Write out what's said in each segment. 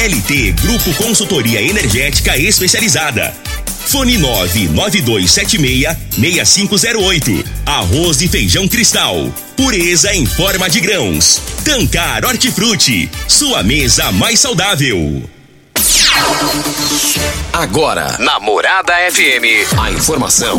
LT Grupo Consultoria Energética Especializada. Fone 99276-6508. Arroz e feijão cristal. Pureza em forma de grãos. Tancar Hortifruti. Sua mesa mais saudável. Agora, na Morada FM, a informação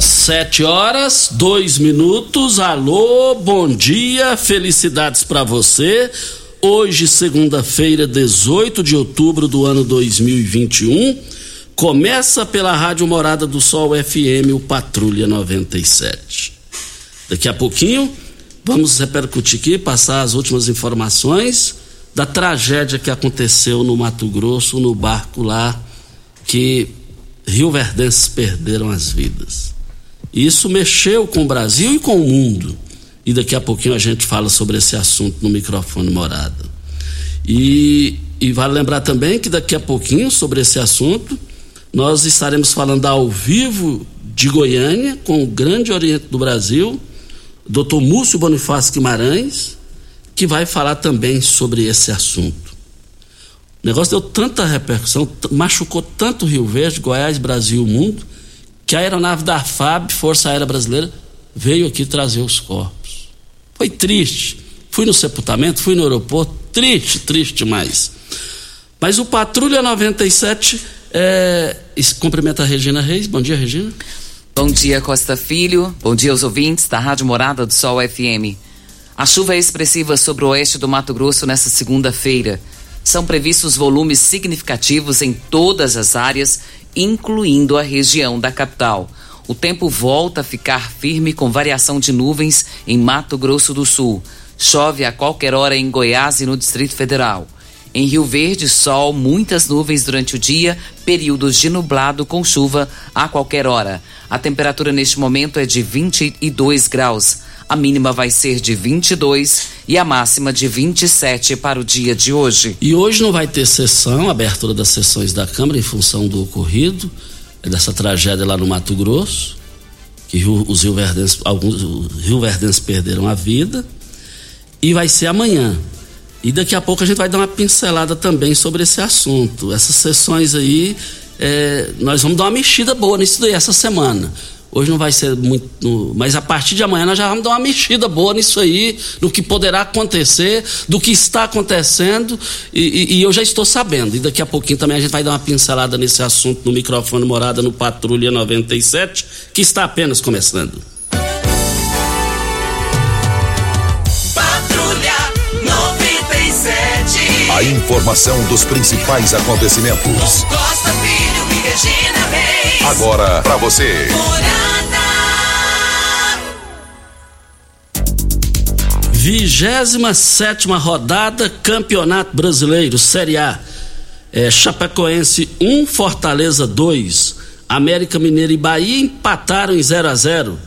Sete horas, dois minutos. Alô, bom dia, felicidades para você. Hoje, segunda-feira, 18 de outubro do ano 2021. Começa pela Rádio Morada do Sol FM, o Patrulha 97. Daqui a pouquinho, vamos repercutir aqui, passar as últimas informações da tragédia que aconteceu no Mato Grosso, no barco lá, que Rio Verdenses perderam as vidas. Isso mexeu com o Brasil e com o mundo. E daqui a pouquinho a gente fala sobre esse assunto no microfone morada. E, e vale lembrar também que daqui a pouquinho, sobre esse assunto, nós estaremos falando ao vivo de Goiânia com o grande Oriente do Brasil, Dr. Múcio Bonifácio Guimarães, que vai falar também sobre esse assunto. O negócio deu tanta repercussão, machucou tanto Rio Verde, Goiás, Brasil, mundo, que a aeronave da FAB, Força Aérea Brasileira, veio aqui trazer os corpos. Foi triste. Fui no sepultamento, fui no aeroporto, triste, triste demais. Mas o Patrulha 97 é, cumprimenta a Regina Reis. Bom dia, Regina. Bom dia, Costa Filho. Bom dia aos ouvintes da Rádio Morada do Sol FM. A chuva é expressiva sobre o oeste do Mato Grosso nesta segunda-feira. São previstos volumes significativos em todas as áreas incluindo a região da capital. O tempo volta a ficar firme com variação de nuvens em Mato Grosso do Sul. Chove a qualquer hora em Goiás e no Distrito Federal. Em Rio Verde, sol, muitas nuvens durante o dia, períodos de nublado com chuva a qualquer hora. A temperatura neste momento é de 22 graus. A mínima vai ser de 22 e a máxima de 27 para o dia de hoje. E hoje não vai ter sessão, abertura das sessões da Câmara em função do ocorrido, dessa tragédia lá no Mato Grosso, que os rioverdenses, alguns rioverdenses perderam a vida, e vai ser amanhã. E daqui a pouco a gente vai dar uma pincelada também sobre esse assunto. Essas sessões aí, é, nós vamos dar uma mexida boa nisso daí essa semana. Hoje não vai ser muito. Mas a partir de amanhã nós já vamos dar uma mexida boa nisso aí, no que poderá acontecer, do que está acontecendo, e, e, e, eu já estou sabendo. E daqui a pouquinho também a gente vai dar uma pincelada nesse assunto no microfone Morada no Patrulha 97, que está apenas começando. Patrulha 97. A informação dos principais acontecimentos. Costa Filho Regina Reis. Agora para você. Vigésima sétima rodada Campeonato Brasileiro Série A. É, Chapecoense 1, Fortaleza 2. América Mineira e Bahia empataram em 0 a 0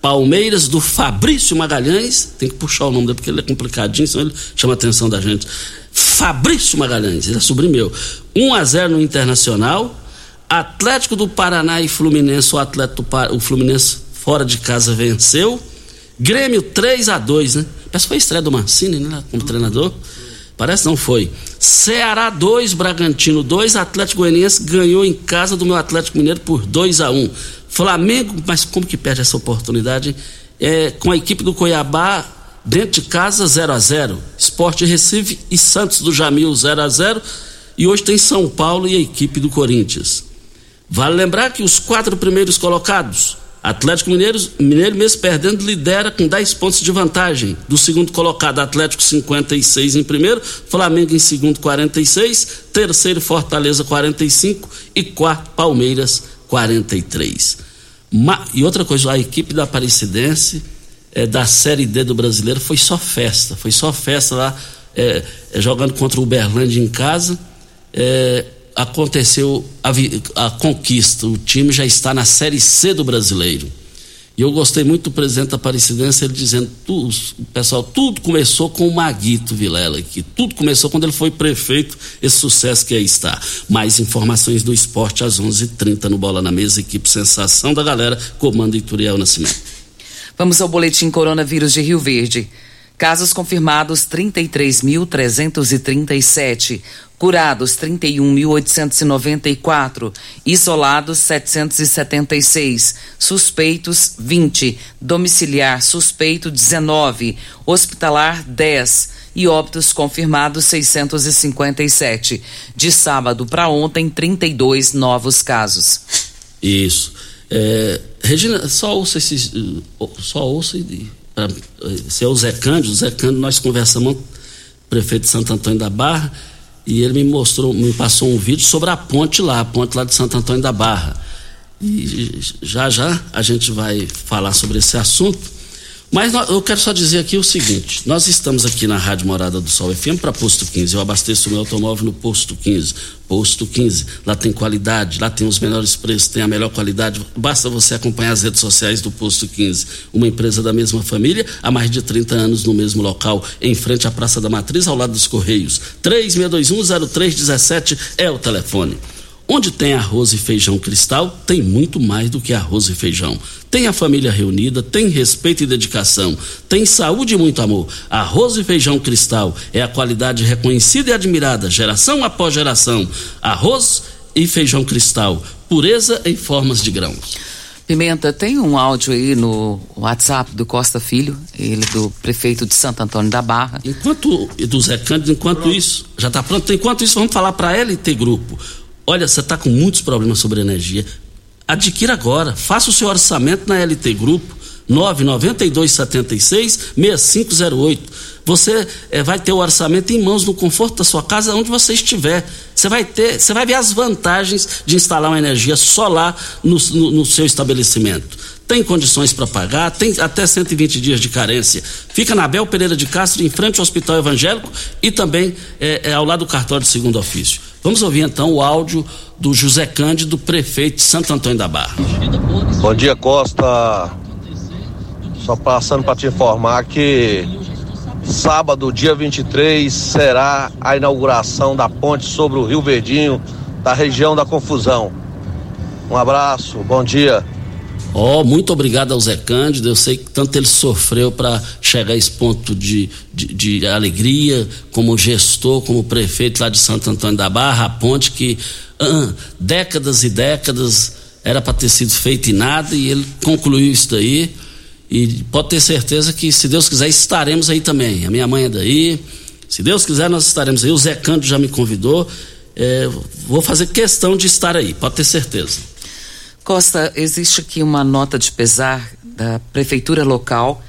Palmeiras do Fabrício Magalhães, tem que puxar o nome dele porque ele é complicadinho, senão ele chama a atenção da gente. Fabrício Magalhães, ele é sobrinho meu. 1 a 0 no Internacional. Atlético do Paraná e Fluminense, o Atlético o Fluminense fora de casa venceu. Grêmio 3 a 2 né? Parece que foi a estreia do Mancini, né? Como treinador. Parece não foi. Ceará 2, Bragantino 2, Atlético Goianiense ganhou em casa do meu Atlético Mineiro por 2 a 1 Flamengo, mas como que perde essa oportunidade? É, com a equipe do Cuiabá dentro de casa 0 a 0 Esporte Recife e Santos do Jamil 0 a 0 E hoje tem São Paulo e a equipe do Corinthians. Vale lembrar que os quatro primeiros colocados Atlético Mineiro, Mineiro mesmo perdendo, lidera com 10 pontos de vantagem. Do segundo colocado, Atlético 56 em primeiro, Flamengo em segundo 46, terceiro Fortaleza 45 e quarto Palmeiras 43. Ma, e outra coisa, a equipe da Aparecidense é, da Série D do Brasileiro foi só festa, foi só festa lá, é, jogando contra o Uberlândia em casa. É, aconteceu a, a, conquista, o time já está na Série C do brasileiro. E eu gostei muito do presidente Aparecidense, ele dizendo, tudo, pessoal, tudo começou com o Maguito Vilela aqui, tudo começou quando ele foi prefeito, esse sucesso que aí está. Mais informações do esporte às 11:30 h 30 no Bola na Mesa, equipe Sensação da Galera, comando Ituriel Nascimento. Vamos ao boletim Coronavírus de Rio Verde. Casos confirmados 33.337. Curados 31.894, isolados 776, suspeitos 20, domiciliar suspeito 19, hospitalar 10 e óbitos confirmados 657. De sábado para ontem, 32 novos casos. Isso. É, Regina, só ouça esses. Só ouça. Se é o Zé Cândido, o Zé Cândido, nós conversamos, prefeito de Santo Antônio da Barra e ele me mostrou, me passou um vídeo sobre a ponte lá, a ponte lá de Santo Antônio da Barra. E já já a gente vai falar sobre esse assunto. Mas eu quero só dizer aqui o seguinte: nós estamos aqui na Rádio Morada do Sol FM para Posto 15. Eu abasteço meu automóvel no Posto 15. Posto 15. Lá tem qualidade, lá tem os menores preços, tem a melhor qualidade. Basta você acompanhar as redes sociais do Posto 15. Uma empresa da mesma família, há mais de 30 anos no mesmo local, em frente à Praça da Matriz, ao lado dos Correios. 36210317 é o telefone. Onde tem arroz e feijão cristal, tem muito mais do que arroz e feijão. Tem a família reunida, tem respeito e dedicação, tem saúde e muito amor. Arroz e feijão cristal é a qualidade reconhecida e admirada, geração após geração. Arroz e feijão cristal, pureza em formas de grãos. Pimenta, tem um áudio aí no WhatsApp do Costa Filho, ele do prefeito de Santo Antônio da Barra. Enquanto, do Zé Cândido, enquanto pronto. isso, já está pronto, enquanto isso, vamos falar para ele ter grupo. Olha, você está com muitos problemas sobre energia. Adquira agora. Faça o seu orçamento na LT Grupo 99276 6508. Você é, vai ter o orçamento em mãos no conforto da sua casa, onde você estiver. Você vai ter, você vai ver as vantagens de instalar uma energia solar no, no, no seu estabelecimento. Tem condições para pagar, tem até 120 dias de carência. Fica na Bel Pereira de Castro, em frente ao Hospital Evangélico e também é, é ao lado do cartório de segundo ofício. Vamos ouvir então o áudio do José Cândido, prefeito de Santo Antônio da Barra. Bom dia, Costa. Só passando para te informar que sábado, dia 23, será a inauguração da ponte sobre o Rio Verdinho, da região da Confusão. Um abraço, bom dia. Ó, oh, muito obrigado ao Zé Cândido. Eu sei que tanto ele sofreu para chegar a esse ponto de, de, de, alegria, como gestor, como prefeito lá de Santo Antônio da Barra, a ponte que ah, décadas e décadas era para ter sido feita e nada, e ele concluiu isso daí. E pode ter certeza que, se Deus quiser, estaremos aí também. A minha mãe é daí. Se Deus quiser, nós estaremos aí. O Zé Cândido já me convidou. É, vou fazer questão de estar aí, pode ter certeza. Costa, existe aqui uma nota de pesar da prefeitura local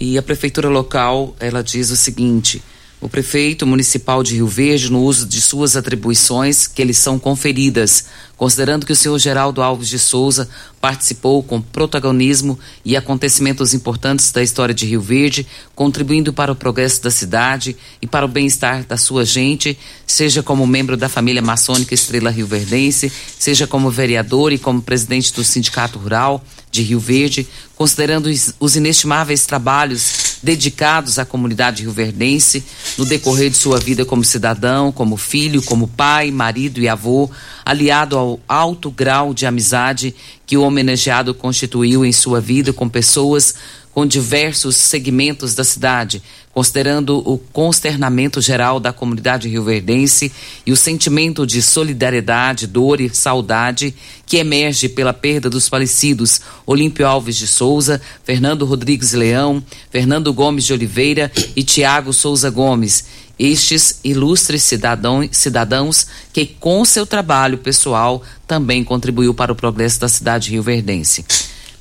e a prefeitura local ela diz o seguinte: o prefeito municipal de Rio Verde, no uso de suas atribuições que lhes são conferidas, considerando que o senhor Geraldo Alves de Souza participou com protagonismo e acontecimentos importantes da história de Rio Verde, contribuindo para o progresso da cidade e para o bem-estar da sua gente, seja como membro da família maçônica Estrela Rio Verdense, seja como vereador e como presidente do Sindicato Rural de Rio Verde, considerando os inestimáveis trabalhos dedicados à comunidade rioverdense no decorrer de sua vida como cidadão, como filho, como pai, marido e avô, aliado ao alto grau de amizade que o homenageado constituiu em sua vida com pessoas com diversos segmentos da cidade, considerando o consternamento geral da comunidade rioverdense e o sentimento de solidariedade, dor e saudade que emerge pela perda dos falecidos Olímpio Alves de Souza, Fernando Rodrigues Leão, Fernando Gomes de Oliveira e Tiago Souza Gomes. Estes ilustres cidadão, cidadãos que, com seu trabalho pessoal, também contribuiu para o progresso da cidade rioverdense.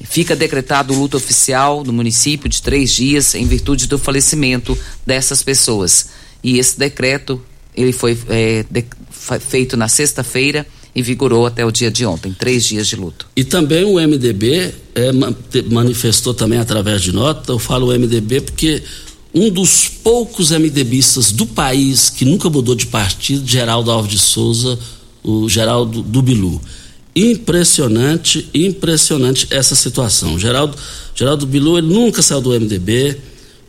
Fica decretado o luto oficial no município de três dias em virtude do falecimento dessas pessoas. E esse decreto ele foi é, de, feito na sexta-feira e vigorou até o dia de ontem, três dias de luto. E também o MDB é, manifestou também através de nota, eu falo MDB porque um dos poucos MDBistas do país que nunca mudou de partido, Geraldo Alves de Souza, o Geraldo do Bilu. Impressionante, impressionante essa situação. Geraldo, Geraldo Bilu, ele nunca saiu do MDB.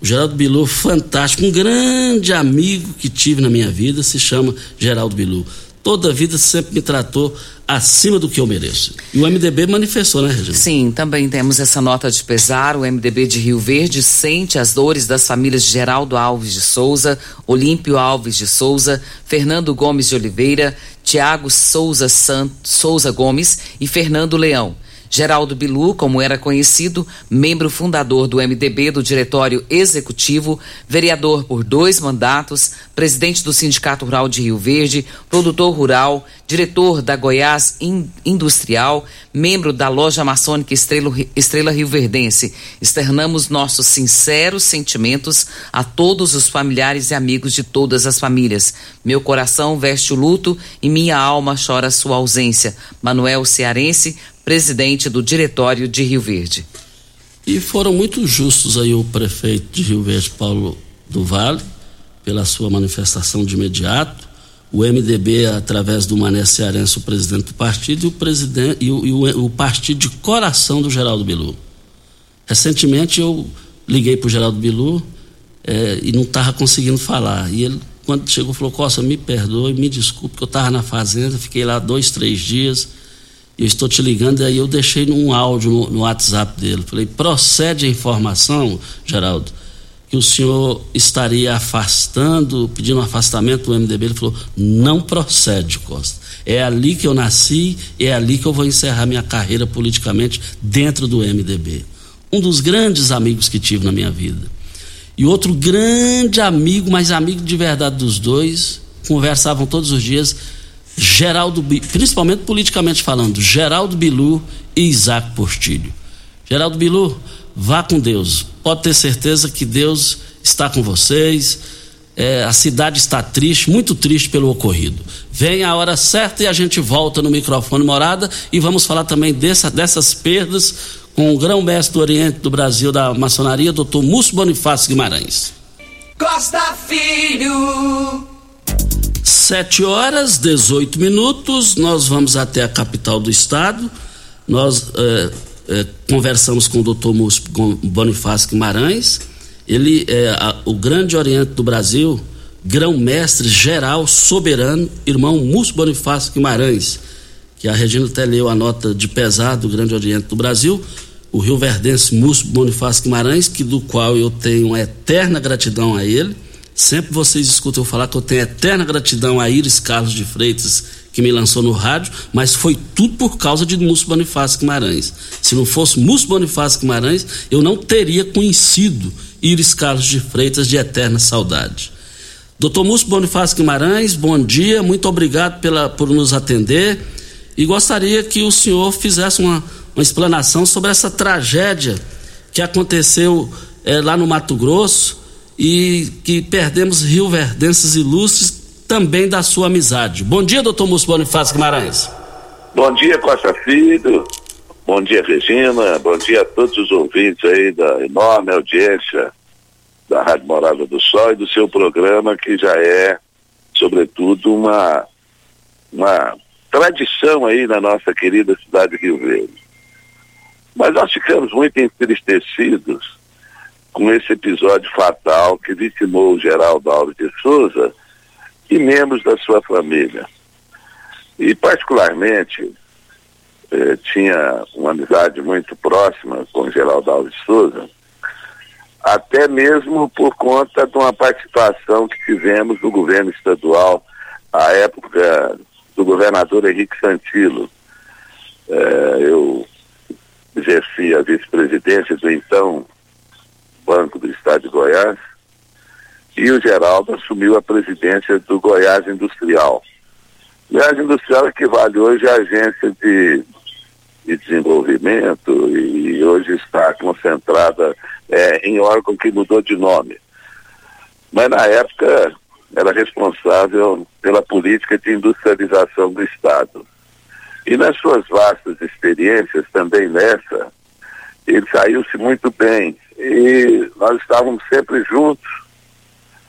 O Geraldo Bilu, fantástico, um grande amigo que tive na minha vida, se chama Geraldo Bilu toda a vida sempre me tratou acima do que eu mereço. E o MDB manifestou, né, Regina? Sim, também temos essa nota de pesar. O MDB de Rio Verde sente as dores das famílias de Geraldo Alves de Souza, Olímpio Alves de Souza, Fernando Gomes de Oliveira, Tiago Souza, Souza Gomes e Fernando Leão. Geraldo Bilu, como era conhecido, membro fundador do MDB do Diretório Executivo, vereador por dois mandatos, presidente do Sindicato Rural de Rio Verde, produtor rural, diretor da Goiás Industrial, membro da loja maçônica Estrela, Rio Verdense. Externamos nossos sinceros sentimentos a todos os familiares e amigos de todas as famílias. Meu coração veste o luto e minha alma chora sua ausência. Manuel Cearense, presidente do Diretório de Rio Verde. E foram muito justos aí o prefeito de Rio Verde, Paulo do Vale, pela sua manifestação de imediato, o MDB, através do Mané Cearense, o presidente do partido, e o, presidente, e o, e o, o partido de coração do Geraldo Bilu. Recentemente eu liguei para o Geraldo Bilu é, e não estava conseguindo falar. E ele, quando chegou, falou: Costa, me perdoe, me desculpe, que eu estava na fazenda, fiquei lá dois, três dias eu estou te ligando, e aí eu deixei um áudio no, no, WhatsApp dele. Falei, procede a informação, Geraldo, que o senhor estaria afastando, pedindo um afastamento do MDB. Ele falou, não procede, Costa. É ali que eu nasci, é ali que eu vou encerrar minha carreira politicamente dentro do MDB. Um dos grandes amigos que tive na minha vida. E outro grande amigo, mas amigo de verdade dos dois, conversavam todos os dias, Geraldo, principalmente politicamente falando, Geraldo Bilu e Isaac Portilho. Geraldo Bilu, vá com Deus. Pode ter certeza que Deus está com vocês. É, a cidade está triste, muito triste pelo ocorrido. Vem a hora certa e a gente volta no microfone morada e vamos falar também dessa, dessas perdas com o grão-mestre do Oriente do Brasil da maçonaria, doutor Múcio Bonifácio Guimarães. Costa Filho. Sete horas, 18 minutos, nós vamos até a capital do estado. Nós é, é, conversamos com o doutor Bonifácio Guimarães. Ele é a, o grande oriente do Brasil, grão-mestre geral soberano, irmão Múcio Bonifácio Guimarães, que a Regina até leu a nota de pesar do grande oriente do Brasil, o Rio Verdense Múcio Bonifácio Guimarães, que do qual eu tenho uma eterna gratidão a ele Sempre vocês escutam eu falar que eu tenho eterna gratidão a Iris Carlos de Freitas, que me lançou no rádio, mas foi tudo por causa de Múcio Bonifácio Guimarães. Se não fosse Múcio Bonifácio Guimarães, eu não teria conhecido Iris Carlos de Freitas de eterna saudade. Doutor Múcio Bonifácio Guimarães, bom dia, muito obrigado pela, por nos atender e gostaria que o senhor fizesse uma, uma explanação sobre essa tragédia que aconteceu é, lá no Mato Grosso e que perdemos Rio Verdenses ilustres também da sua amizade. Bom dia, doutor Múcio Bonifácio Guimarães. Bom dia, Costa Filho. Bom dia, Regina. Bom dia a todos os ouvintes aí da enorme audiência da Rádio Morada do Sol e do seu programa, que já é, sobretudo, uma, uma tradição aí na nossa querida cidade de Rio Verde. Mas nós ficamos muito entristecidos com esse episódio fatal que vitimou o Geraldo Alves de Souza e membros da sua família. E, particularmente, eh, tinha uma amizade muito próxima com Geraldo Alves de Souza até mesmo por conta de uma participação que tivemos no governo estadual, à época do governador Henrique Santilo. É, eu exerci a vice-presidência do então Banco do Estado de Goiás e o Geraldo assumiu a presidência do Goiás Industrial. Goiás Industrial equivale hoje à agência de, de desenvolvimento e hoje está concentrada é, em órgão que mudou de nome. Mas na época era responsável pela política de industrialização do Estado. E nas suas vastas experiências, também nessa, ele saiu-se muito bem. E nós estávamos sempre juntos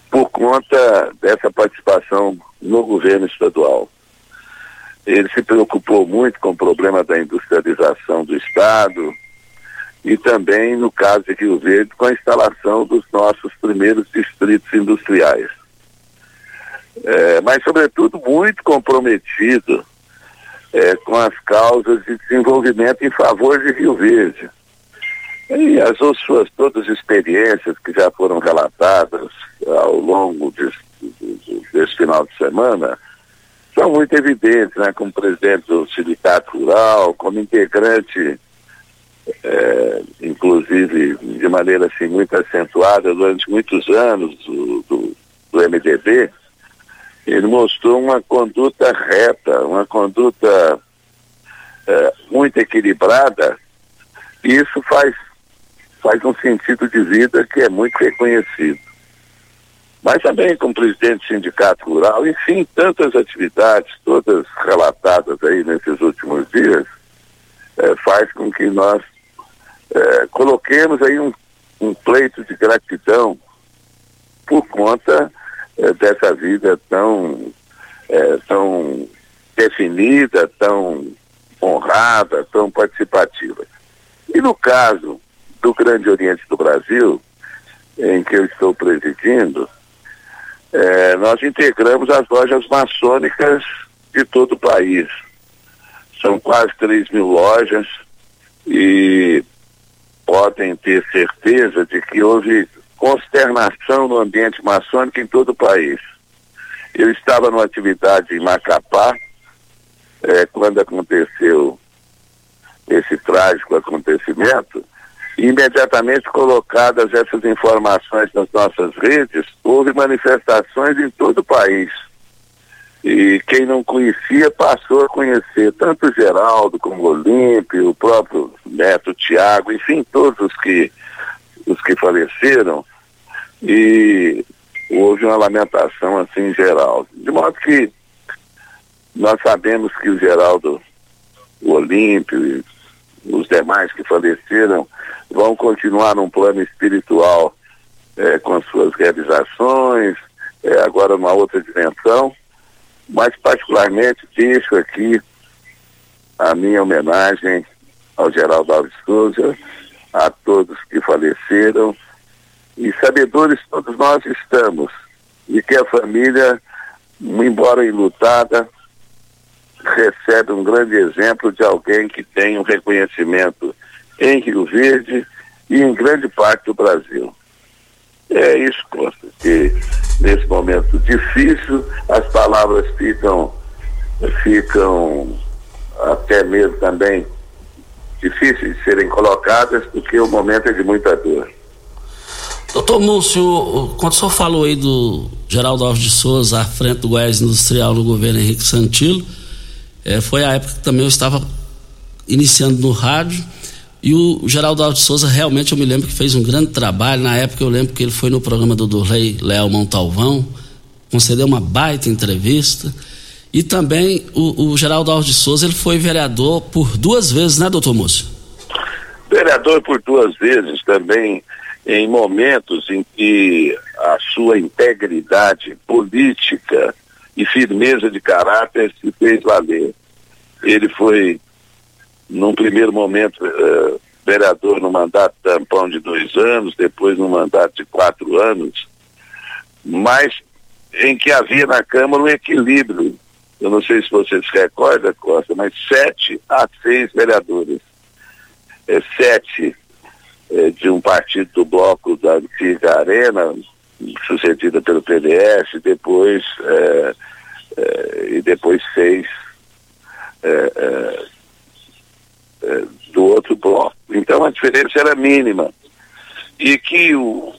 por conta dessa participação no governo estadual. Ele se preocupou muito com o problema da industrialização do Estado e também, no caso de Rio Verde, com a instalação dos nossos primeiros distritos industriais. É, mas, sobretudo, muito comprometido é, com as causas de desenvolvimento em favor de Rio Verde. E as suas todas as experiências que já foram relatadas ao longo desse, desse final de semana são muito evidentes, né? Como presidente do Sindicato Rural, como integrante, é, inclusive de maneira assim muito acentuada durante muitos anos do, do, do MDB, ele mostrou uma conduta reta, uma conduta é, muito equilibrada, e isso faz, faz um sentido de vida que é muito reconhecido. Mas também como presidente do sindicato rural, enfim, tantas atividades, todas relatadas aí nesses últimos dias, é, faz com que nós é, coloquemos aí um, um pleito de gratidão por conta é, dessa vida tão, tão definida, tão honrada, tão participativa. E no caso do Grande Oriente do Brasil, em que eu estou presidindo, é, nós integramos as lojas maçônicas de todo o país. São quase 3 mil lojas e podem ter certeza de que houve consternação no ambiente maçônico em todo o país. Eu estava numa atividade em Macapá, é, quando aconteceu esse trágico acontecimento, imediatamente colocadas essas informações nas nossas redes, houve manifestações em todo o país. E quem não conhecia passou a conhecer, tanto Geraldo como o Olímpio, o próprio Neto Tiago, enfim, todos os que, os que faleceram, e houve uma lamentação assim geral. De modo que nós sabemos que o Geraldo, o Olímpio e os demais que faleceram vão continuar num plano espiritual é, com as suas realizações, é, agora numa outra dimensão, mas particularmente deixo aqui a minha homenagem ao Geraldo Alves Souza, a todos que faleceram. E sabedores todos nós estamos. De que a família, embora enlutada, recebe um grande exemplo de alguém que tem um reconhecimento em Rio Verde e em grande parte do Brasil. É isso, Costa, que nesse momento difícil as palavras ficam, ficam até mesmo também difíceis de serem colocadas, porque o momento é de muita dor. Doutor Múcio, quando o senhor falou aí do Geraldo Alves de Souza à frente do Goiás Industrial no governo Henrique Santilo, é, foi a época que também eu estava iniciando no rádio e o Geraldo Alves Souza realmente eu me lembro que fez um grande trabalho. Na época eu lembro que ele foi no programa do Dorley Leal Montalvão, concedeu uma baita entrevista. E também o, o Geraldo Alves de Souza ele foi vereador por duas vezes, né, doutor Múcio? Vereador por duas vezes também em momentos em que a sua integridade política e firmeza de caráter se fez valer. Ele foi, num primeiro momento, uh, vereador no mandato tampão de dois anos, depois no mandato de quatro anos, mas em que havia na Câmara um equilíbrio. Eu não sei se você se recorda, Costa, mas sete a seis vereadores. É, sete eh, de um partido do bloco da antiga Arena, sucedida pelo PDS, depois eh, eh, e depois fez do outro bloco. Então a diferença era mínima. E que o,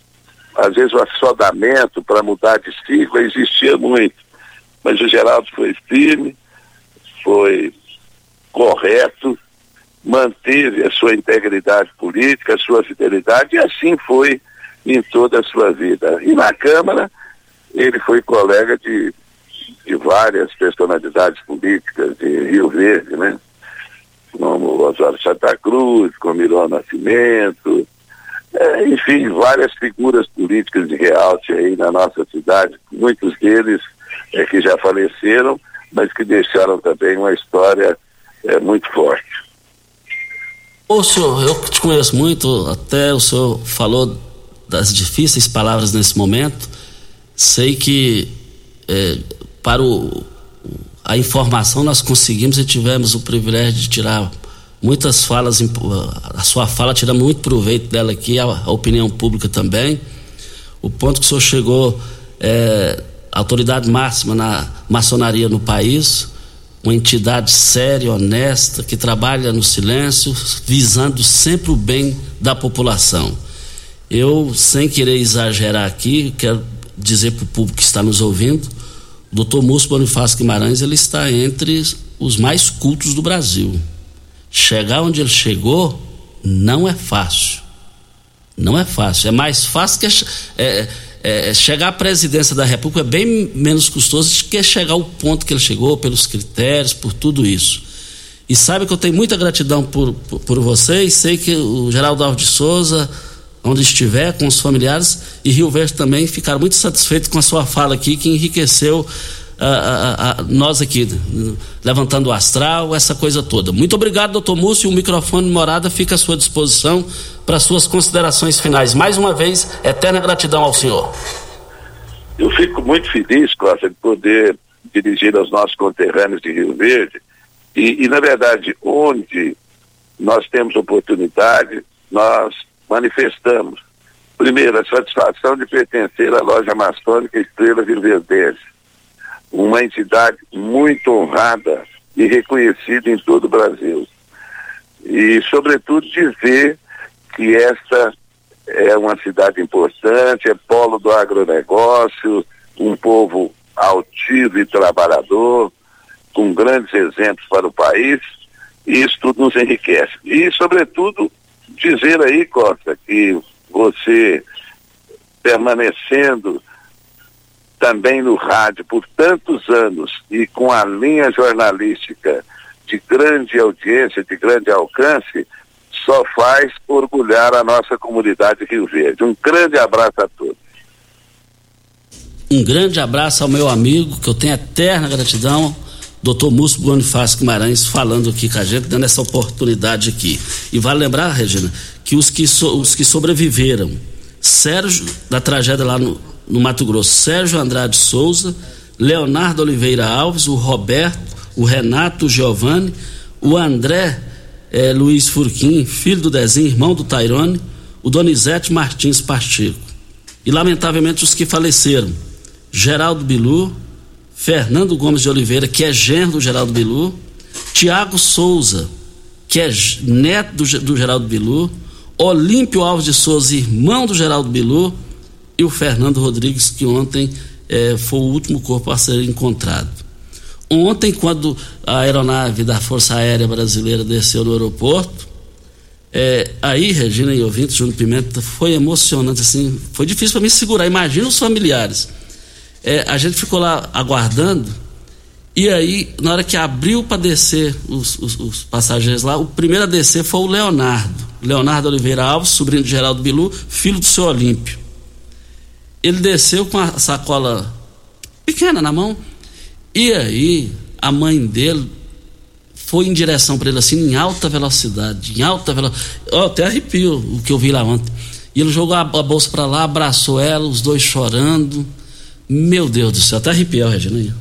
às vezes o assodamento para mudar de sigla existia muito. Mas o Geraldo foi firme, foi correto, manteve a sua integridade política, a sua fidelidade, e assim foi em toda a sua vida. E na Câmara, ele foi colega de, de várias personalidades políticas de Rio Verde, né? Como Oswaldo Santa Cruz, como Irão Nascimento, é, enfim, várias figuras políticas de realce aí na nossa cidade, muitos deles é, que já faleceram, mas que deixaram também uma história é, muito forte. Ô senhor, eu te conheço muito, até o senhor falou das difíceis palavras nesse momento. Sei que é, para o, a informação nós conseguimos e tivemos o privilégio de tirar muitas falas, a sua fala tira muito proveito dela aqui, a, a opinião pública também. O ponto que o senhor chegou é autoridade máxima na maçonaria no país, uma entidade séria, honesta, que trabalha no silêncio, visando sempre o bem da população. Eu, sem querer exagerar aqui, quero dizer para o público que está nos ouvindo, o doutor Múcio Bonifácio Guimarães, ele está entre os mais cultos do Brasil. Chegar onde ele chegou não é fácil. Não é fácil. É mais fácil que é, é, chegar à presidência da República é bem menos custoso do que chegar ao ponto que ele chegou, pelos critérios, por tudo isso. E sabe que eu tenho muita gratidão por, por, por vocês. Sei que o Geraldo Alves de Souza onde estiver, com os familiares, e Rio Verde também ficaram muito satisfeitos com a sua fala aqui, que enriqueceu uh, uh, uh, nós aqui, levantando o astral, essa coisa toda. Muito obrigado, doutor Múcio, o microfone morada fica à sua disposição para suas considerações finais. Mais uma vez, eterna gratidão ao senhor. Eu fico muito feliz, Costa, de poder dirigir aos nossos conterrâneos de Rio Verde, e, e na verdade, onde nós temos oportunidade, nós manifestamos, primeiro, a satisfação de pertencer à loja maçônica Estrela Verdense, uma entidade muito honrada e reconhecida em todo o Brasil. E, sobretudo, dizer que esta é uma cidade importante, é polo do agronegócio, um povo altivo e trabalhador, com grandes exemplos para o país, e isso tudo nos enriquece. E, sobretudo, dizer aí, Costa, que você permanecendo também no rádio por tantos anos e com a linha jornalística de grande audiência, de grande alcance, só faz orgulhar a nossa comunidade Rio Verde. Um grande abraço a todos. Um grande abraço ao meu amigo, que eu tenho eterna gratidão, doutor Múcio Bonifácio Guimarães falando aqui com a gente, dando essa oportunidade aqui. E vale lembrar, Regina, que os que, so, os que sobreviveram, Sérgio, da tragédia lá no, no Mato Grosso, Sérgio Andrade Souza, Leonardo Oliveira Alves, o Roberto, o Renato Giovanni, o André eh, Luiz Furquim, filho do Dezinho, irmão do Tairone, o Donizete Martins Pacheco. E lamentavelmente os que faleceram, Geraldo Bilu, Fernando Gomes de Oliveira, que é genro do Geraldo Bilu, Tiago Souza, que é neto do, do Geraldo Bilu, Olímpio Alves de Souza, irmão do Geraldo Bilu, e o Fernando Rodrigues, que ontem eh, foi o último corpo a ser encontrado. Ontem, quando a aeronave da Força Aérea Brasileira desceu no aeroporto, é, aí, Regina e ouvintes, Júnior Pimenta, foi emocionante, assim, foi difícil para mim segurar. Imagina os familiares é, a gente ficou lá aguardando. E aí, na hora que abriu para descer os, os, os, passageiros lá, o primeiro a descer foi o Leonardo. Leonardo Oliveira Alves, sobrinho de Geraldo Bilu, filho do seu Olímpio. Ele desceu com a sacola pequena na mão. E aí, a mãe dele foi em direção para ele assim, em alta velocidade, em alta velocidade. Até arrepio o que eu vi lá ontem. E ele jogou a, a bolsa para lá, abraçou ela, os dois chorando. Meu Deus do céu, até arrepiou, Regina.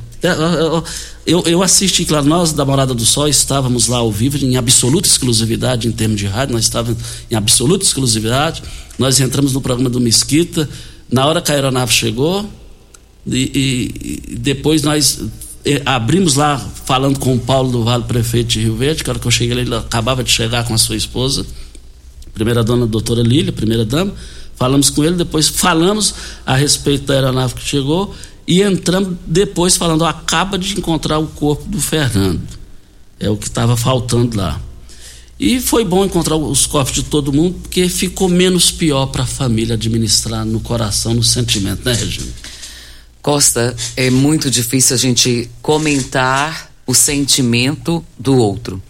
Eu, eu assisti, claro, nós da Morada do Sol estávamos lá ao vivo em absoluta exclusividade em termos de rádio, nós estávamos em absoluta exclusividade. Nós entramos no programa do Mesquita, na hora que a aeronave chegou, e, e depois nós eh, abrimos lá falando com o Paulo do Vale, prefeito de Rio Verde, que hora que eu cheguei ele acabava de chegar com a sua esposa, primeira dona, doutora Lília, primeira dama, falamos com ele, depois falamos a respeito da aeronave que chegou e entramos depois falando, acaba de encontrar o corpo do Fernando. É o que estava faltando lá. E foi bom encontrar os corpos de todo mundo, porque ficou menos pior para a família administrar no coração, no sentimento, né, Regina? Costa, é muito difícil a gente comentar o sentimento do outro.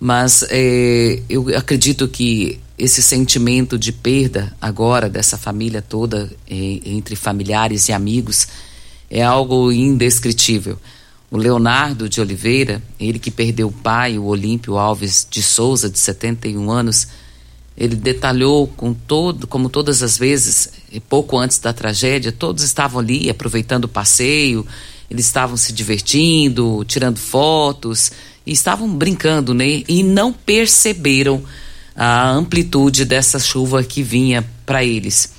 Mas é, eu acredito que esse sentimento de perda agora dessa família toda, é, entre familiares e amigos, é algo indescritível. O Leonardo de Oliveira, ele que perdeu o pai, o Olímpio Alves de Souza, de 71 anos, ele detalhou com todo, como todas as vezes, pouco antes da tragédia, todos estavam ali aproveitando o passeio, eles estavam se divertindo, tirando fotos, e estavam brincando, né? E não perceberam a amplitude dessa chuva que vinha para eles.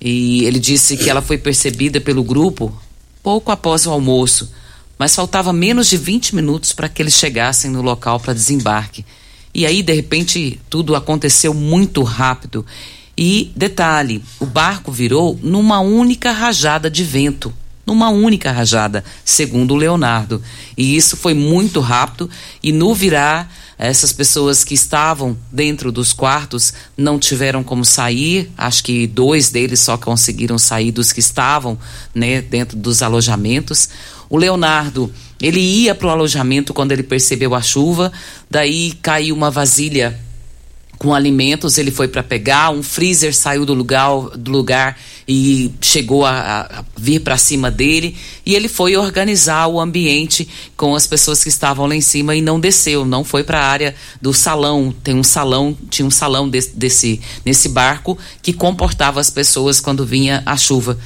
E ele disse que ela foi percebida pelo grupo pouco após o almoço, mas faltava menos de 20 minutos para que eles chegassem no local para desembarque. E aí, de repente, tudo aconteceu muito rápido. E, detalhe, o barco virou numa única rajada de vento. Numa única rajada, segundo o Leonardo. E isso foi muito rápido. E no virar, essas pessoas que estavam dentro dos quartos não tiveram como sair. Acho que dois deles só conseguiram sair dos que estavam né, dentro dos alojamentos. O Leonardo, ele ia para o alojamento quando ele percebeu a chuva, daí caiu uma vasilha com alimentos, ele foi para pegar, um freezer saiu do lugar, do lugar e chegou a, a vir para cima dele, e ele foi organizar o ambiente com as pessoas que estavam lá em cima e não desceu, não foi para a área do salão. Tem um salão, tinha um salão desse, desse nesse barco que comportava as pessoas quando vinha a chuva.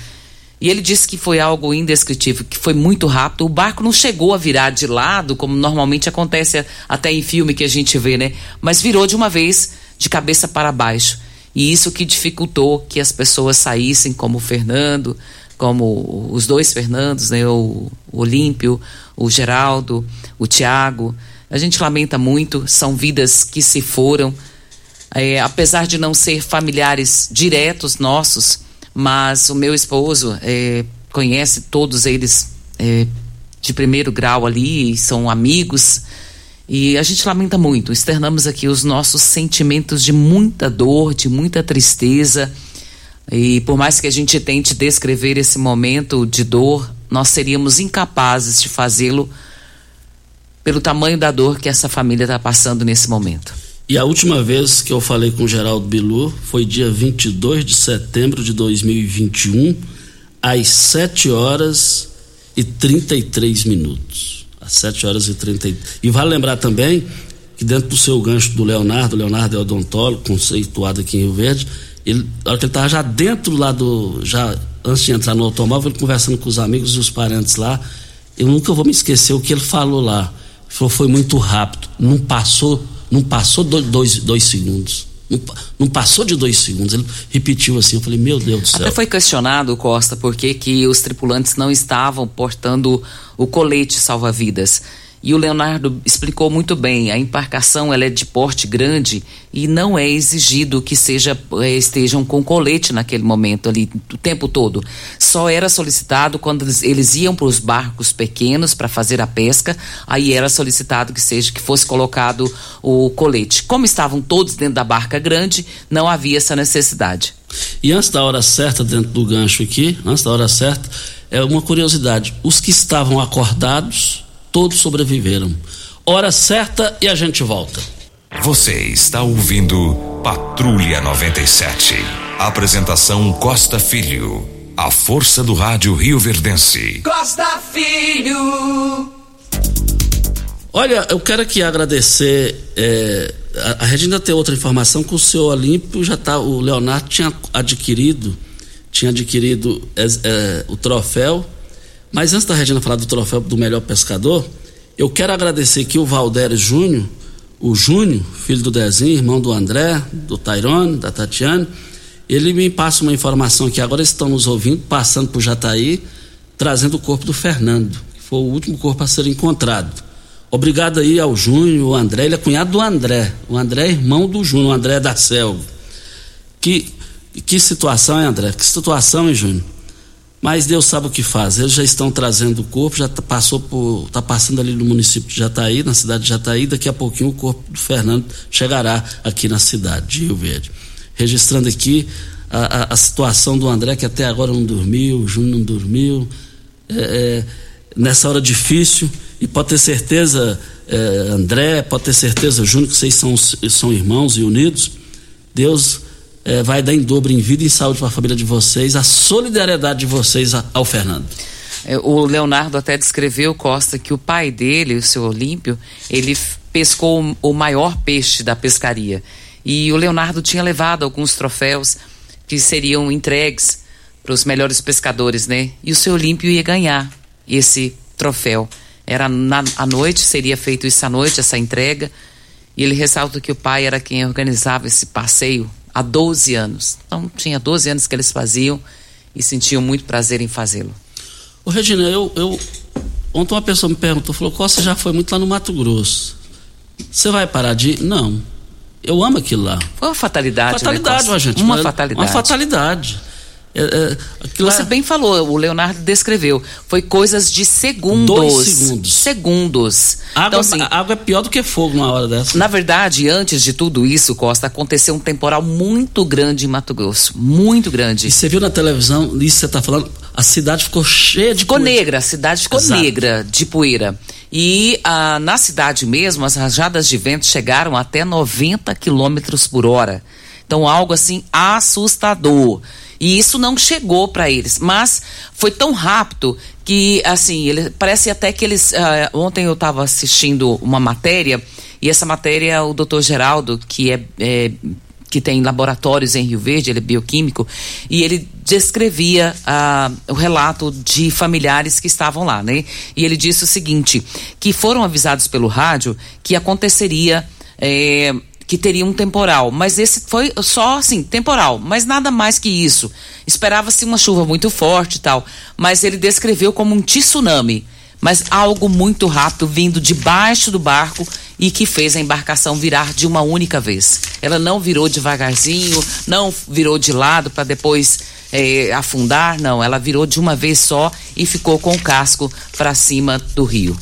E ele disse que foi algo indescritível, que foi muito rápido. O barco não chegou a virar de lado, como normalmente acontece até em filme que a gente vê, né? Mas virou de uma vez de cabeça para baixo. E isso que dificultou que as pessoas saíssem, como o Fernando, como os dois Fernandos, né? O, Olímpio, o Geraldo, o Tiago. A gente lamenta muito, são vidas que se foram. É, apesar de não ser familiares diretos nossos, mas o meu esposo é, conhece todos eles é, de primeiro grau ali, são amigos. E a gente lamenta muito, externamos aqui os nossos sentimentos de muita dor, de muita tristeza. E por mais que a gente tente descrever esse momento de dor, nós seríamos incapazes de fazê-lo pelo tamanho da dor que essa família está passando nesse momento. E a última vez que eu falei com Geraldo Bilu foi dia 22 de setembro de 2021, às 7 horas e 33 minutos. Às 7 horas e 30 E vale lembrar também que dentro do seu gancho do Leonardo, Leonardo é odontólogo, conceituado aqui em Rio Verde, ele, a hora que ele estava já dentro lá do. já antes de entrar no automóvel, ele conversando com os amigos e os parentes lá, eu nunca vou me esquecer o que ele falou lá. Ele falou, foi muito rápido, não passou não passou dois, dois segundos. Não, não, passou de dois segundos. Ele repetiu assim. Eu falei, meu Deus do céu. Até foi questionado, Costa, por que, que os tripulantes não estavam portando o colete salva-vidas. E o Leonardo explicou muito bem, a embarcação ela é de porte grande e não é exigido que seja eh, estejam com colete naquele momento ali o tempo todo. Só era solicitado quando eles, eles iam para os barcos pequenos para fazer a pesca, aí era solicitado que seja que fosse colocado o colete. Como estavam todos dentro da barca grande, não havia essa necessidade. E antes da hora certa dentro do gancho aqui, antes da hora certa, é uma curiosidade, os que estavam acordados todos sobreviveram. Hora certa e a gente volta. Você está ouvindo Patrulha 97. Apresentação Costa Filho. A força do rádio Rio Verdense. Costa Filho. Olha, eu quero aqui agradecer. É, a, a Regina tem outra informação que o seu Olímpio já tá. O Leonardo tinha adquirido, tinha adquirido é, é, o troféu Mas antes da Regina falar do troféu do melhor pescador, eu quero agradecer aqui o Valdério Júnior, o Júnior, filho do Dezinho, irmão do André, do Tairone, da Tatiane. Ele me passa uma informação que agora estão nos ouvindo, passando por Jataí, trazendo o corpo do Fernando, que foi o último corpo a ser encontrado. Obrigado aí ao Júnior, o André, ele é cunhado do André. O André é irmão do Júnior, o André é da Selva. Que, que situação, hein, André? Que situação, hein, Júnior? Mas Deus sabe o que faz. Eles já estão trazendo o corpo, já tá, passou por, tá passando ali no município de Jataí, na cidade de Jataí. Daqui a pouquinho o corpo do Fernando chegará aqui na cidade de Rio Verde. Registrando aqui a, a, a situação do André, que até agora não dormiu, o Júnior não dormiu. É, é, nessa hora difícil, e pode ter certeza, é, André, pode ter certeza, Júnior, que vocês são, são irmãos e unidos. Deus é, vai dar em dobro em vida e saúde para a família de vocês, a solidariedade de vocês ao Fernando. É, o Leonardo até descreveu, Costa, que o pai dele, o seu Olímpio, ele pescou o maior peixe da pescaria. E o Leonardo tinha levado alguns troféus que seriam entregues para os melhores pescadores, né? E o seu Olímpio ia ganhar esse troféu. Era na, à noite, seria feito isso à noite, essa entrega. E ele ressalta que o pai era quem organizava esse passeio há 12 anos. Então, tinha 12 anos que eles faziam e sentiam muito prazer em fazê-lo. Ô, Regina, eu, eu. Ontem uma pessoa me perguntou, falou: Costa já foi muito lá no Mato Grosso. Você vai parar de ir? Não. Eu amo aquilo lá. Foi uma fatalidade, fatalidade, né, gente. Uma fatalidade. Uma fatalidade. É, é, Você bem falou, o Leonardo descreveu. Foi coisas de segundos. Dois segundos. Segundos. Água, então, assim, a água é pior do que fogo numa hora dessa. Na verdade, antes de tudo isso, Costa, aconteceu um temporal muito grande em Mato Grosso. Muito grande. E você viu na televisão, isso você está falando, a cidade ficou cheia de Ficou poeira. negra, a cidade ficou Exato. negra de poeira. E ah, na cidade mesmo, as rajadas de vento chegaram até 90 quilômetros por hora. Então, algo assim assustador. E isso não chegou para eles, mas foi tão rápido que, assim, ele, parece até que eles. Uh, ontem eu estava assistindo uma matéria, e essa matéria, o doutor Geraldo, que é, é que tem laboratórios em Rio Verde, ele é bioquímico, e ele descrevia uh, o relato de familiares que estavam lá, né? E ele disse o seguinte: que foram avisados pelo rádio que aconteceria. Eh, que teria um temporal, mas esse foi só assim, temporal, mas nada mais que isso. Esperava-se uma chuva muito forte e tal, mas ele descreveu como um tsunami, mas algo muito rápido vindo debaixo do barco e que fez a embarcação virar de uma única vez. Ela não virou devagarzinho, não virou de lado para depois é, afundar, não, ela virou de uma vez só e ficou com o casco para cima do rio.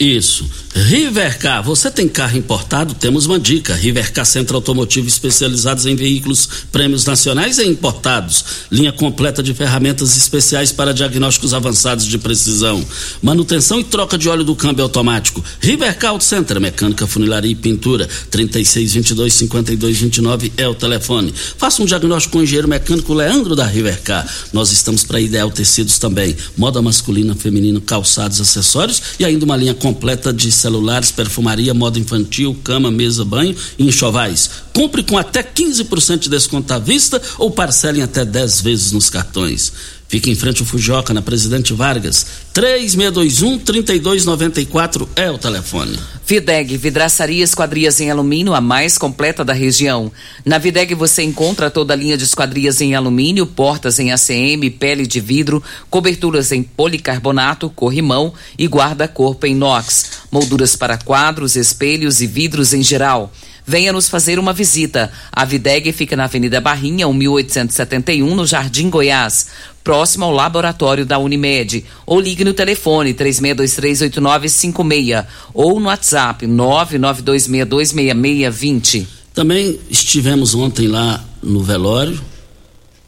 Isso. Rivercar, você tem carro importado? Temos uma dica. Rivercar Centro Automotivo especializados em veículos prêmios nacionais e importados. Linha completa de ferramentas especiais para diagnósticos avançados de precisão. Manutenção e troca de óleo do câmbio automático. Rivercar Auto Center, mecânica, funilaria e pintura. 3622 5229 é o telefone. Faça um diagnóstico com o engenheiro mecânico Leandro da Rivercar. Nós estamos para Ideal Tecidos também. Moda masculina, feminino, calçados, acessórios e ainda uma linha completa completa de celulares, perfumaria, moda infantil, cama, mesa, banho e enxovais. Compre com até 15% de desconto à vista ou parcelem até 10 vezes nos cartões. Fica em frente ao Fujoca, na Presidente Vargas. 3621-3294 é o telefone. Videg, vidraçaria esquadrias em alumínio, a mais completa da região. Na Videg você encontra toda a linha de esquadrias em alumínio, portas em ACM, pele de vidro, coberturas em policarbonato, corrimão e guarda-corpo em inox, molduras para quadros, espelhos e vidros em geral. Venha nos fazer uma visita. A Videg fica na Avenida Barrinha, 1871, no Jardim Goiás, próximo ao laboratório da Unimed. Ou ligue no telefone 36238956 ou no WhatsApp 992626620. Também estivemos ontem lá no velório,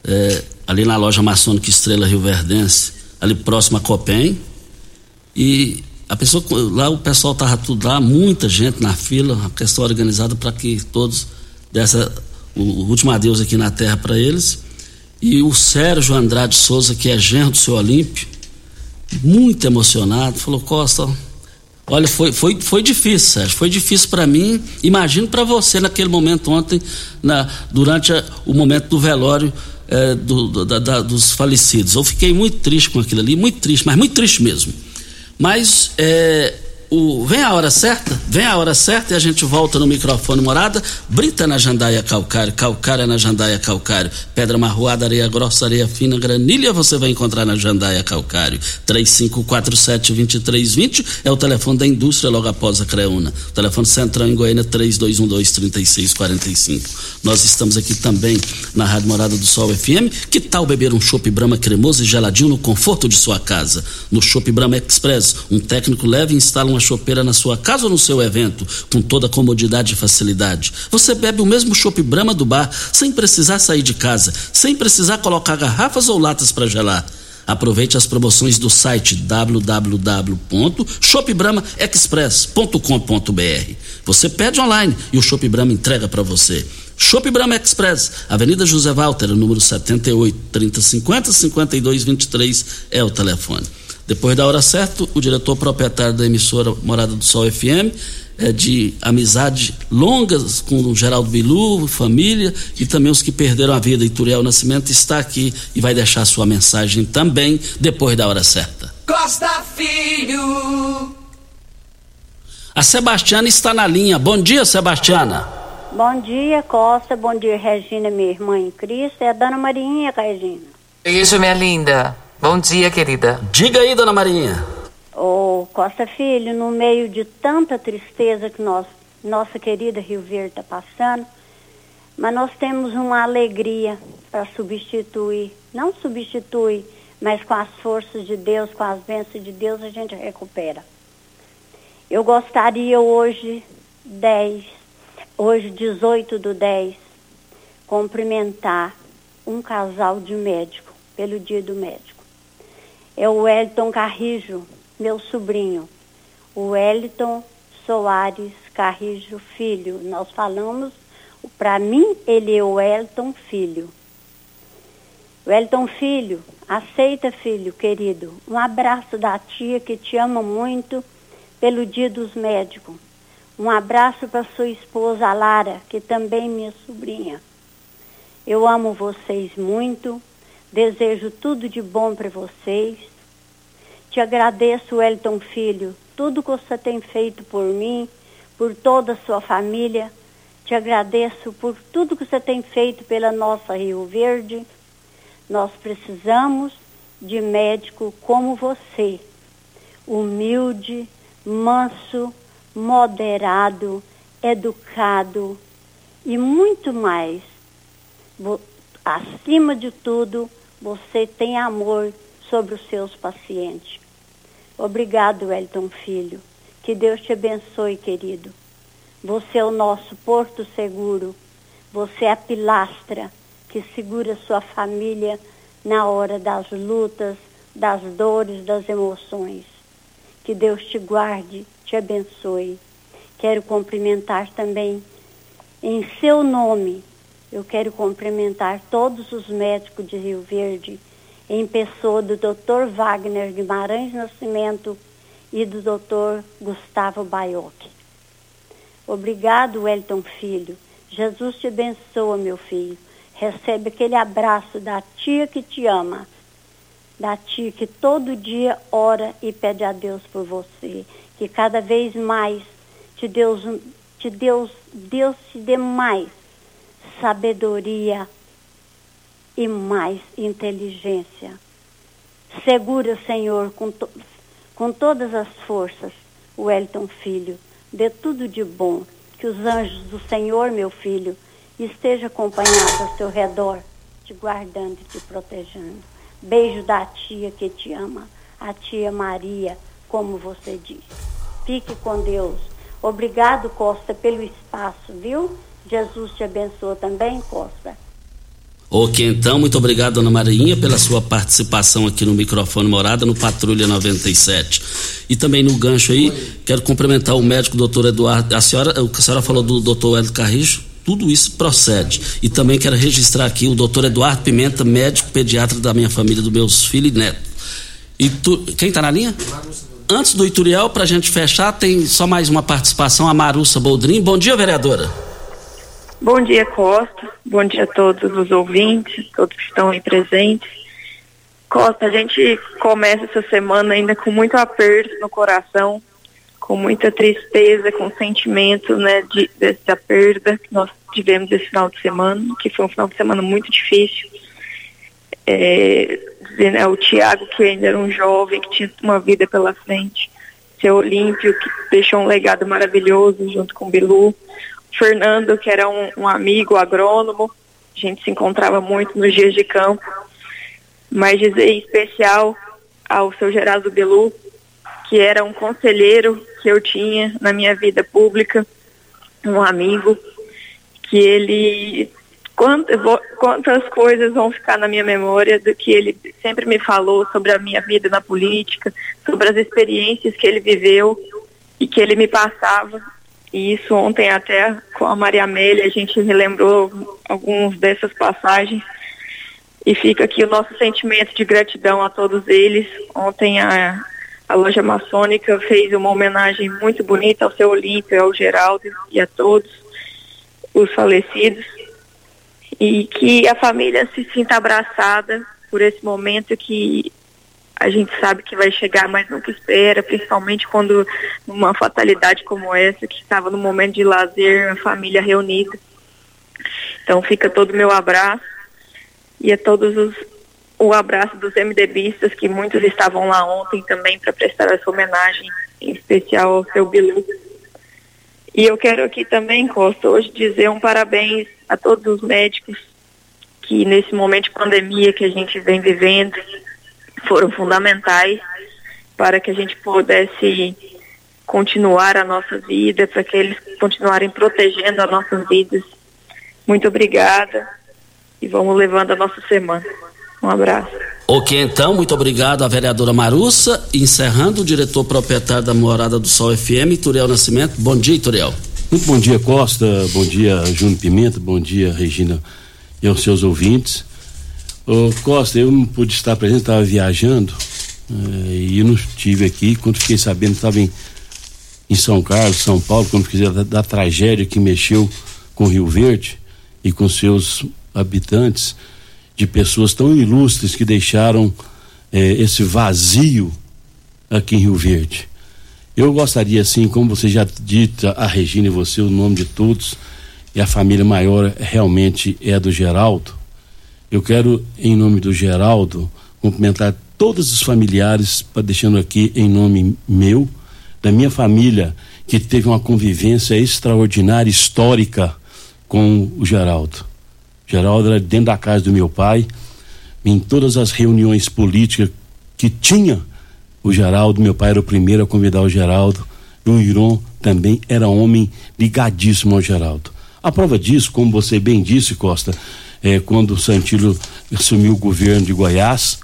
é, ali na loja maçônica Estrela Rio Verdense, ali próximo a Copem. E a pessoa, lá o pessoal estava tudo lá, muita gente na fila, uma questão organizada para que todos dessa o, o último adeus aqui na terra para eles. E o Sérgio Andrade Souza, que é genro do seu Olímpio, muito emocionado, falou: Costa, olha, foi, foi, foi difícil, Sérgio, foi difícil para mim. Imagino para você naquele momento ontem, na, durante a, o momento do velório é, do, da, da, dos falecidos. Eu fiquei muito triste com aquilo ali, muito triste, mas muito triste mesmo. Mas é, o, vem a hora certa, vem a hora certa e a gente volta no microfone morada. Brita na jandaia calcário, calcária na jandaia calcário, pedra marroada, areia grossa, areia fina, granilha você vai encontrar na jandaia calcário. 3547-2320 é o telefone da indústria logo após a Creuna. O telefone central em Goiânia 3212-3645. Nós estamos aqui também na Rádio Morada do Sol FM. Que tal beber um chopp Brahma cremoso e geladinho no conforto de sua casa? No Chopp Brahma Express, um técnico leve e instala uma chopeira na sua casa ou no seu evento, com toda comodidade e facilidade. Você bebe o mesmo chopp Brahma do bar, sem precisar sair de casa, sem precisar colocar garrafas ou latas para gelar. Aproveite as promoções do site www.shopbramaexpress.com.br. Você pede online e o Shop Brahma entrega para você. Shop Brahma Express, Avenida José Walter, número 78, 3050 5223 é o telefone. Depois da hora certa, o diretor proprietário da emissora Morada do Sol FM, é de amizade longas com o Geraldo Bilu, família e também os que perderam a vida, Ituriel Nascimento, está aqui e vai deixar sua mensagem também depois da hora certa. Costa Filho. A Sebastiana está na linha. Bom dia, Sebastiana. Bom dia, Costa. Bom dia, Regina, minha irmã em Cristo. É a Dona Marinha, Regina. Beijo, minha linda. Bom dia, querida. Diga aí, dona Marinha. Ô, Costa Filho, no meio de tanta tristeza que nós, nossa querida Rio Verde está passando, mas nós temos uma alegria para substituir, não substitui, mas com as forças de Deus, com as bênçãos de Deus, a gente recupera. Eu gostaria hoje, 10, hoje 18 do 10, cumprimentar um casal de médico, pelo dia do médico é o Wellington Carrijo, meu sobrinho. O Wellington Soares Carrijo Filho. Nós falamos, para mim, ele é o Wellington Filho. Wellington Filho, aceita, filho querido. Um abraço da tia que te ama muito pelo Dia dos Médicos. Um abraço para sua esposa Lara, que também é minha sobrinha. Eu amo vocês muito Desejo tudo de bom para vocês. Te agradeço, Elton Filho, tudo que você tem feito por mim, por toda a sua família. Te agradeço por tudo que você tem feito pela nossa Rio Verde. Nós precisamos de médico como você, humilde, manso, moderado, educado e muito mais. Acima de tudo, você tem amor sobre os seus pacientes. Obrigado, Elton Filho. Que Deus te abençoe, querido. Você é o nosso porto seguro. Você é a pilastra que segura sua família na hora das lutas, das dores, das emoções. Que Deus te guarde, te abençoe. Quero cumprimentar também, em seu nome, eu quero cumprimentar todos os médicos de Rio Verde, em pessoa do Dr. Wagner Guimarães Nascimento e do Dr. Gustavo Baiocchi. Obrigado, Wellington Filho. Jesus te abençoa, meu filho. Recebe aquele abraço da tia que te ama, da tia que todo dia ora e pede a Deus por você. Que cada vez mais te Deus, te Deus, Deus te dê mais sabedoria e mais inteligência. Segura, Senhor, com, to com todas as forças, o Elton Filho. Dê tudo de bom. Que os anjos do Senhor, meu filho, esteja acompanhados ao seu redor, te guardando e te protegendo. Beijo da tia que te ama, a tia Maria, como você disse. Fique com Deus. Obrigado, Costa, pelo espaço, viu? Jesus te abençoe também, Costa. Ok, então, muito obrigado, Dona Marinha, pela sua participação aqui no microfone Morada, no Patrulha 97. E também no gancho aí, quero cumprimentar o médico doutor Eduardo. A senhora, a senhora falou do doutor Hélio Carrijo, tudo isso procede. E também quero registrar aqui o doutor Eduardo Pimenta, médico pediatra da minha família, dos meus filhos e netos. E tu, quem está na linha? Antes do Ituriel, para a gente fechar, tem só mais uma participação, a Marussa Boldrin. Bom dia, vereadora. Bom dia, Costa. Bom dia a todos os ouvintes, todos que estão aí presentes. Costa, a gente começa essa semana ainda com muito aperto no coração, com muita tristeza, com sentimento né, de, dessa perda que nós tivemos esse final de semana, que foi um final de semana muito difícil. É, né, o Tiago, que ainda era um jovem, que tinha uma vida pela frente, seu Olímpio, que deixou um legado maravilhoso junto com o Bilu, Fernando, que era um, um amigo agrônomo, a gente se encontrava muito nos dias de campo, mas dizer em especial ao seu Geraldo Bilu, que era um conselheiro que eu tinha na minha vida pública, um amigo, que ele quantas coisas vão ficar na minha memória do que ele sempre me falou sobre a minha vida na política, sobre as experiências que ele viveu e que ele me passava. E isso ontem até com a Maria Amélia a gente relembrou algumas dessas passagens. E fica aqui o nosso sentimento de gratidão a todos eles. Ontem a, a loja maçônica fez uma homenagem muito bonita ao seu Olímpio, ao Geraldo e a todos os falecidos e que a família se sinta abraçada por esse momento que a gente sabe que vai chegar, mas nunca espera, principalmente quando uma fatalidade como essa, que estava no momento de lazer, a família reunida. Então fica todo o meu abraço e a todos os o abraço dos MDBistas, que muitos estavam lá ontem também para prestar essa homenagem, em especial ao seu Bilu. E eu quero aqui também, Costa, hoje dizer um parabéns a todos os médicos que nesse momento de pandemia que a gente vem vivendo foram fundamentais para que a gente pudesse continuar a nossa vida, para que eles continuarem protegendo as nossas vidas. Muito obrigada e vamos levando a nossa semana. Um abraço. Ok, então, muito obrigado à vereadora Marussa. Encerrando, o diretor proprietário da Morada do Sol FM, Turiel Nascimento. Bom dia, Turiel. Muito bom dia, Costa. Bom dia, Júnior Pimenta. Bom dia, Regina e aos seus ouvintes. Ô, Costa, eu não pude estar presente, estava viajando eh, e não estive aqui. Quando fiquei sabendo, estava em, em São Carlos, São Paulo, quando fiquei da, da tragédia que mexeu com Rio Verde e com seus habitantes de pessoas tão ilustres que deixaram eh, esse vazio aqui em Rio Verde. Eu gostaria, assim, como você já dita, a Regina e você, o nome de todos, e a família maior realmente é a do Geraldo. Eu quero, em nome do Geraldo, cumprimentar todos os familiares, deixando aqui em nome meu, da minha família, que teve uma convivência extraordinária, histórica com o Geraldo. Geraldo era dentro da casa do meu pai, em todas as reuniões políticas que tinha o Geraldo, meu pai era o primeiro a convidar o Geraldo, e o Iron também era homem ligadíssimo ao Geraldo. A prova disso, como você bem disse, Costa, é, quando o Santillo assumiu o governo de Goiás,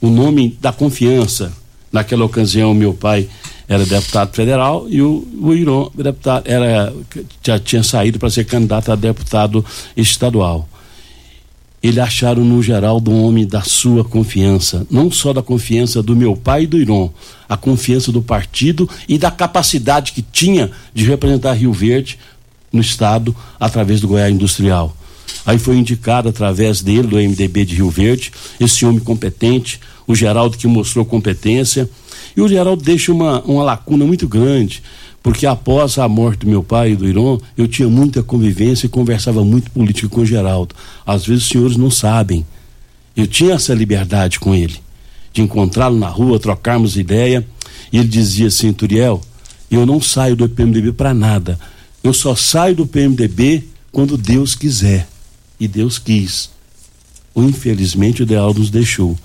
o nome da confiança, naquela ocasião meu pai era deputado federal e o, o Iron deputado, era, já tinha saído para ser candidato a deputado estadual ele acharam no Geraldo um homem da sua confiança, não só da confiança do meu pai e do Iron, a confiança do partido e da capacidade que tinha de representar Rio Verde no estado através do Goiás Industrial. Aí foi indicado através dele, do MDB de Rio Verde, esse homem competente, o Geraldo que mostrou competência. E o Geraldo deixa uma, uma lacuna muito grande porque após a morte do meu pai e do Iron, eu tinha muita convivência e conversava muito política com o Geraldo. Às vezes os senhores não sabem. Eu tinha essa liberdade com ele, de encontrá-lo na rua, trocarmos ideia, e ele dizia assim, Turiel, eu não saio do PMDB para nada. Eu só saio do PMDB quando Deus quiser. E Deus quis. Infelizmente o ideal nos deixou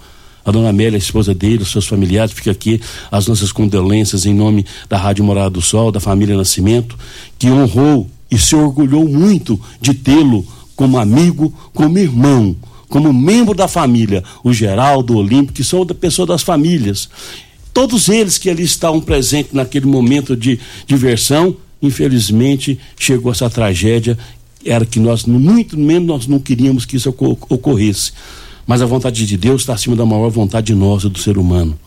a dona Amélia, a esposa dele, os seus familiares, fica aqui as nossas condolências em nome da Rádio Morada do Sol, da família Nascimento, que honrou e se orgulhou muito de tê-lo como amigo, como irmão, como membro da família, o Geraldo, o Olímpio, que são da pessoa das famílias. Todos eles que ali estavam presentes naquele momento de diversão, infelizmente chegou essa tragédia, era que nós, muito menos nós não queríamos que isso ocorresse mas a vontade de Deus está acima da maior vontade nossa do ser humano.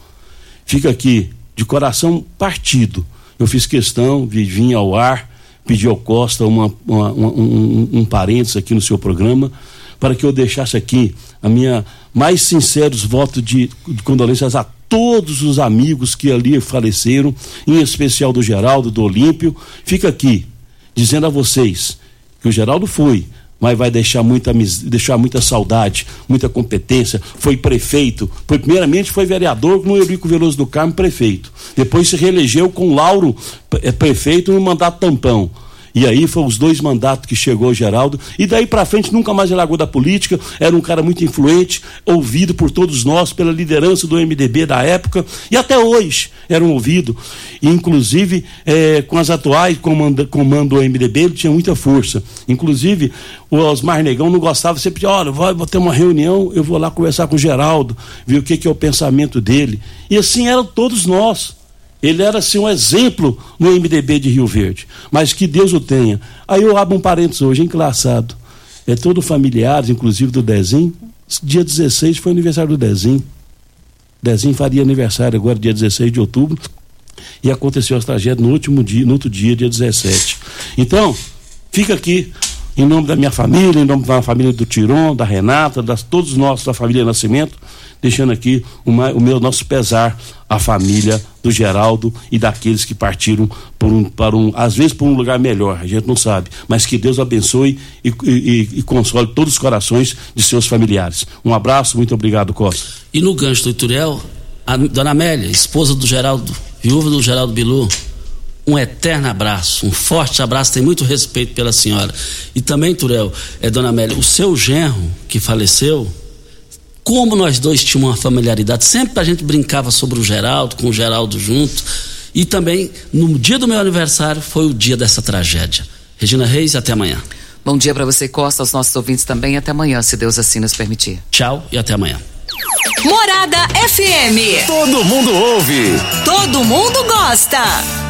Fica aqui de coração partido. Eu fiz questão de vir ao ar pedir ao Costa uma, uma, uma, um, um parênteses aqui no seu programa, para que eu deixasse aqui a minha mais sinceros votos de, de condolências a todos os amigos que ali faleceram, em especial do Geraldo, do Olímpio. Fica aqui dizendo a vocês que o Geraldo foi, mas vai deixar muita, deixar muita saudade, muita competência. Foi prefeito, foi, primeiramente foi vereador no Eurico Veloso do Carmo, prefeito. Depois se reelegeu com Lauro, é, prefeito, no mandato tampão. E aí foram os dois mandatos que chegou o Geraldo. E daí para frente nunca mais largou da política. Era um cara muito influente, ouvido por todos nós, pela liderança do MDB da época. E até hoje eram ouvidos. Inclusive, é, com as atuais comando, comando do MDB, ele tinha muita força. Inclusive, o Osmar Negão não gostava, sempre dizia, olha, vou, vou ter uma reunião, eu vou lá conversar com o Geraldo, ver o que, que é o pensamento dele. E assim eram todos nós. Ele era assim um exemplo no MDB de Rio Verde. Mas que Deus o tenha. Aí eu abro um parênteses hoje, engraçado. É todo familiares, inclusive do Dezinho. Dia 16 foi aniversário do Dezinho. Dezinho faria aniversário agora, dia 16 de outubro. E aconteceu as tragédias no último dia, no outro dia, dia 17. Então, fica aqui em nome da minha família, em nome da família do Tiron, da Renata, das todos nós da família Nascimento, deixando aqui uma, o meu nosso pesar à família do Geraldo e daqueles que partiram por um, para um, às vezes por um lugar melhor, a gente não sabe, mas que Deus abençoe e, e, e console todos os corações de seus familiares. Um abraço, muito obrigado, Costa. E no gancho Ituriel, a dona Amélia, esposa do Geraldo, viúva do Geraldo Bilu, um eterno abraço, um forte abraço, tem muito respeito pela senhora. E também, Turel, é, dona Amélia, o seu genro que faleceu, como nós dois tínhamos uma familiaridade, sempre a gente brincava sobre o Geraldo, com o Geraldo junto. E também, no dia do meu aniversário, foi o dia dessa tragédia. Regina Reis, até amanhã. Bom dia para você, Costa, aos nossos ouvintes também. Até amanhã, se Deus assim nos permitir. Tchau e até amanhã. Morada FM. Todo mundo ouve. Todo mundo gosta.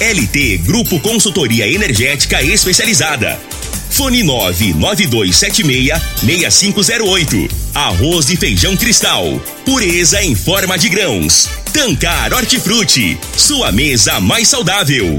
LT Grupo Consultoria Energética Especializada. Fone 99276-6508. Arroz e feijão cristal. Pureza em forma de grãos. Tancar Hortifruti. Sua mesa mais saudável.